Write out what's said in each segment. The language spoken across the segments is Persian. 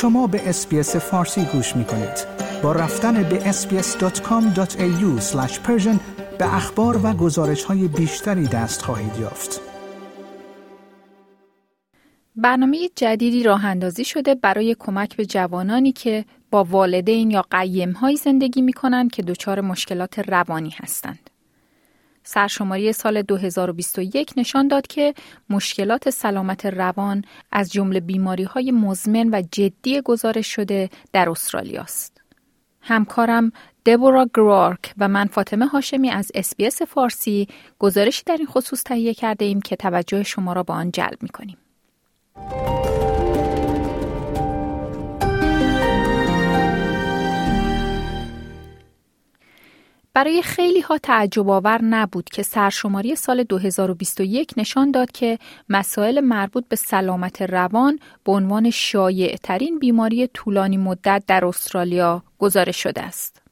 شما به اسپیس فارسی گوش می کنید. با رفتن به sbs.com.au به اخبار و گزارش های بیشتری دست خواهید یافت. برنامه جدیدی راه اندازی شده برای کمک به جوانانی که با والدین یا قیم های زندگی می کنند که دچار مشکلات روانی هستند. سرشماری سال 2021 نشان داد که مشکلات سلامت روان از جمله بیماری های مزمن و جدی گزارش شده در استرالیا است. همکارم دبورا گرارک و من فاطمه هاشمی از اس‌بی‌اس فارسی گزارشی در این خصوص تهیه کرده ایم که توجه شما را به آن جلب می کنیم. برای خیلی ها تعجب آور نبود که سرشماری سال 2021 نشان داد که مسائل مربوط به سلامت روان به عنوان شایع ترین بیماری طولانی مدت در استرالیا گزارش شده است.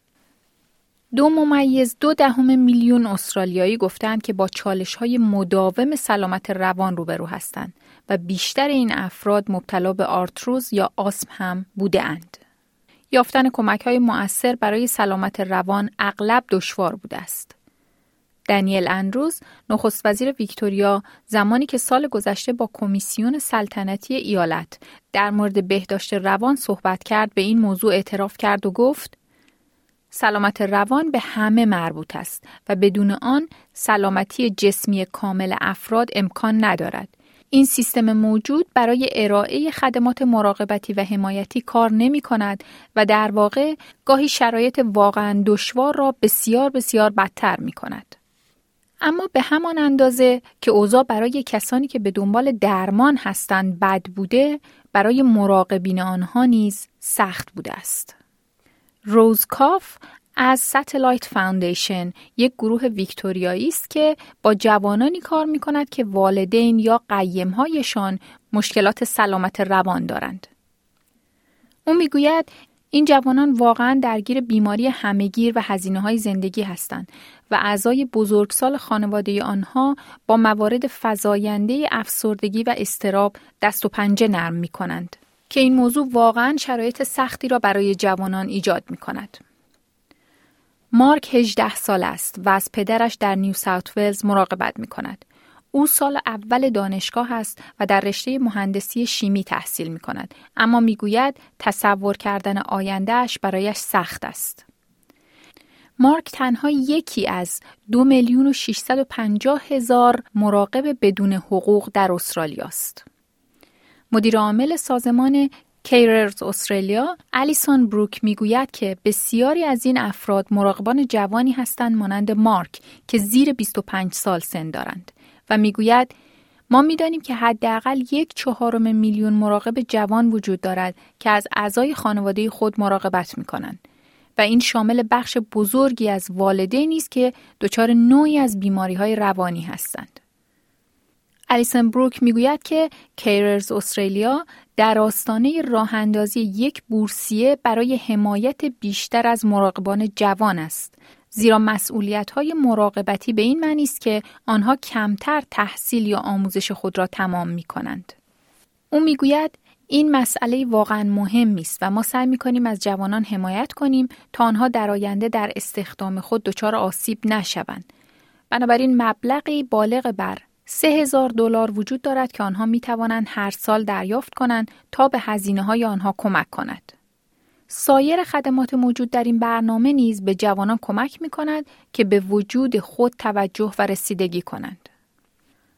دو ممیز دو دهم میلیون استرالیایی گفتند که با چالش های مداوم سلامت روان روبرو هستند و بیشتر این افراد مبتلا به آرتروز یا آسم هم بوده اند. یافتن کمک های مؤثر برای سلامت روان اغلب دشوار بوده است. دنیل اندروز نخست وزیر ویکتوریا زمانی که سال گذشته با کمیسیون سلطنتی ایالت در مورد بهداشت روان صحبت کرد به این موضوع اعتراف کرد و گفت سلامت روان به همه مربوط است و بدون آن سلامتی جسمی کامل افراد امکان ندارد. این سیستم موجود برای ارائه خدمات مراقبتی و حمایتی کار نمی کند و در واقع گاهی شرایط واقعا دشوار را بسیار بسیار بدتر می کند. اما به همان اندازه که اوضاع برای کسانی که به دنبال درمان هستند بد بوده، برای مراقبین آنها نیز سخت بوده است. روزکاف از Satellite Foundation یک گروه ویکتوریایی است که با جوانانی کار می کند که والدین یا قیمهایشان مشکلات سلامت روان دارند. او می‌گوید این جوانان واقعا درگیر بیماری همهگیر و هزینه های زندگی هستند و اعضای بزرگسال خانواده آنها با موارد فزاینده افسردگی و استراب دست و پنجه نرم می کنند که این موضوع واقعا شرایط سختی را برای جوانان ایجاد می کند. مارک 18 سال است و از پدرش در نیو ساوت ولز مراقبت می کند. او سال اول دانشگاه است و در رشته مهندسی شیمی تحصیل می کند اما می گوید تصور کردن آیندهش برایش سخت است. مارک تنها یکی از دو میلیون و 650 هزار مراقب بدون حقوق در استرالیا است. مدیر عامل سازمان کیررز استرالیا الیسون بروک می‌گوید که بسیاری از این افراد مراقبان جوانی هستند مانند مارک که زیر 25 سال سن دارند و می‌گوید ما می‌دانیم که حداقل یک چهارم میلیون مراقب جوان وجود دارد که از اعضای خانواده خود مراقبت می کنند و این شامل بخش بزرگی از والدینی است که دچار نوعی از بیماری های روانی هستند. الیسن بروک می‌گوید که کیررز استرالیا در آستانه راه اندازی یک بورسیه برای حمایت بیشتر از مراقبان جوان است. زیرا مسئولیت های مراقبتی به این معنی است که آنها کمتر تحصیل یا آموزش خود را تمام می کنند. او می‌گوید این مسئله واقعا مهم است و ما سعی می کنیم از جوانان حمایت کنیم تا آنها در آینده در استخدام خود دچار آسیب نشوند. بنابراین مبلغی بالغ بر سه هزار دلار وجود دارد که آنها می توانند هر سال دریافت کنند تا به هزینه های آنها کمک کند. سایر خدمات موجود در این برنامه نیز به جوانان کمک می کند که به وجود خود توجه و رسیدگی کنند.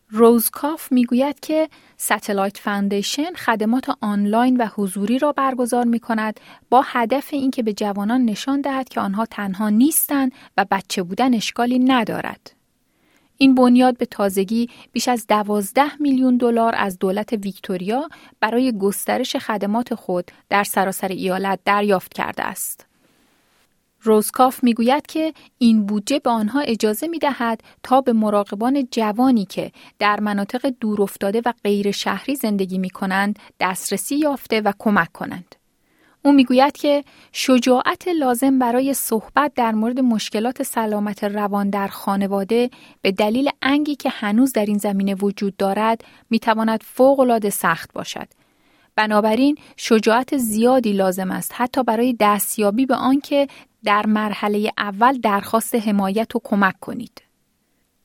روزکاف می گوید که Satellite Foundation خدمات آنلاین و حضوری را برگزار می کند با هدف اینکه به جوانان نشان دهد که آنها تنها نیستند و بچه بودن اشکالی ندارد. این بنیاد به تازگی بیش از دوازده میلیون دلار از دولت ویکتوریا برای گسترش خدمات خود در سراسر ایالت دریافت کرده است. روزکاف می‌گوید که این بودجه به آنها اجازه می دهد تا به مراقبان جوانی که در مناطق دورافتاده و غیر شهری زندگی می کنند دسترسی یافته و کمک کنند. او می‌گوید که شجاعت لازم برای صحبت در مورد مشکلات سلامت روان در خانواده به دلیل انگی که هنوز در این زمینه وجود دارد می‌تواند فوقالعاده سخت باشد بنابراین شجاعت زیادی لازم است حتی برای دستیابی به آنکه در مرحله اول درخواست حمایت و کمک کنید.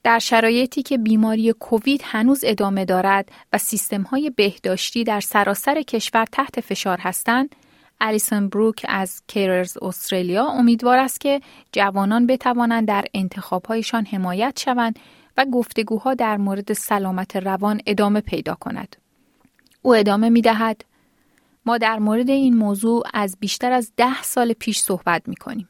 در شرایطی که بیماری کووید هنوز ادامه دارد و سیستم های بهداشتی در سراسر کشور تحت فشار هستند، الیسون بروک از کیررز استرالیا امیدوار است که جوانان بتوانند در انتخابهایشان حمایت شوند و گفتگوها در مورد سلامت روان ادامه پیدا کند. او ادامه می دهد ما در مورد این موضوع از بیشتر از ده سال پیش صحبت می کنیم.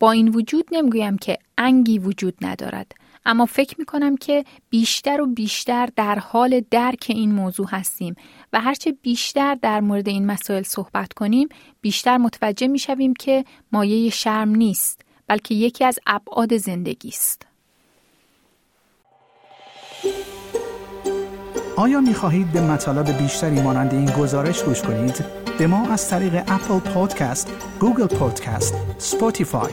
با این وجود نمی‌گویم که انگی وجود ندارد اما فکر می کنم که بیشتر و بیشتر در حال درک این موضوع هستیم و هرچه بیشتر در مورد این مسائل صحبت کنیم بیشتر متوجه می شویم که مایه شرم نیست بلکه یکی از ابعاد زندگی است. آیا می خواهید به مطالب بیشتری مانند این گزارش گوش کنید؟ به ما از طریق Apple Podcast، Google Podcast، Spotify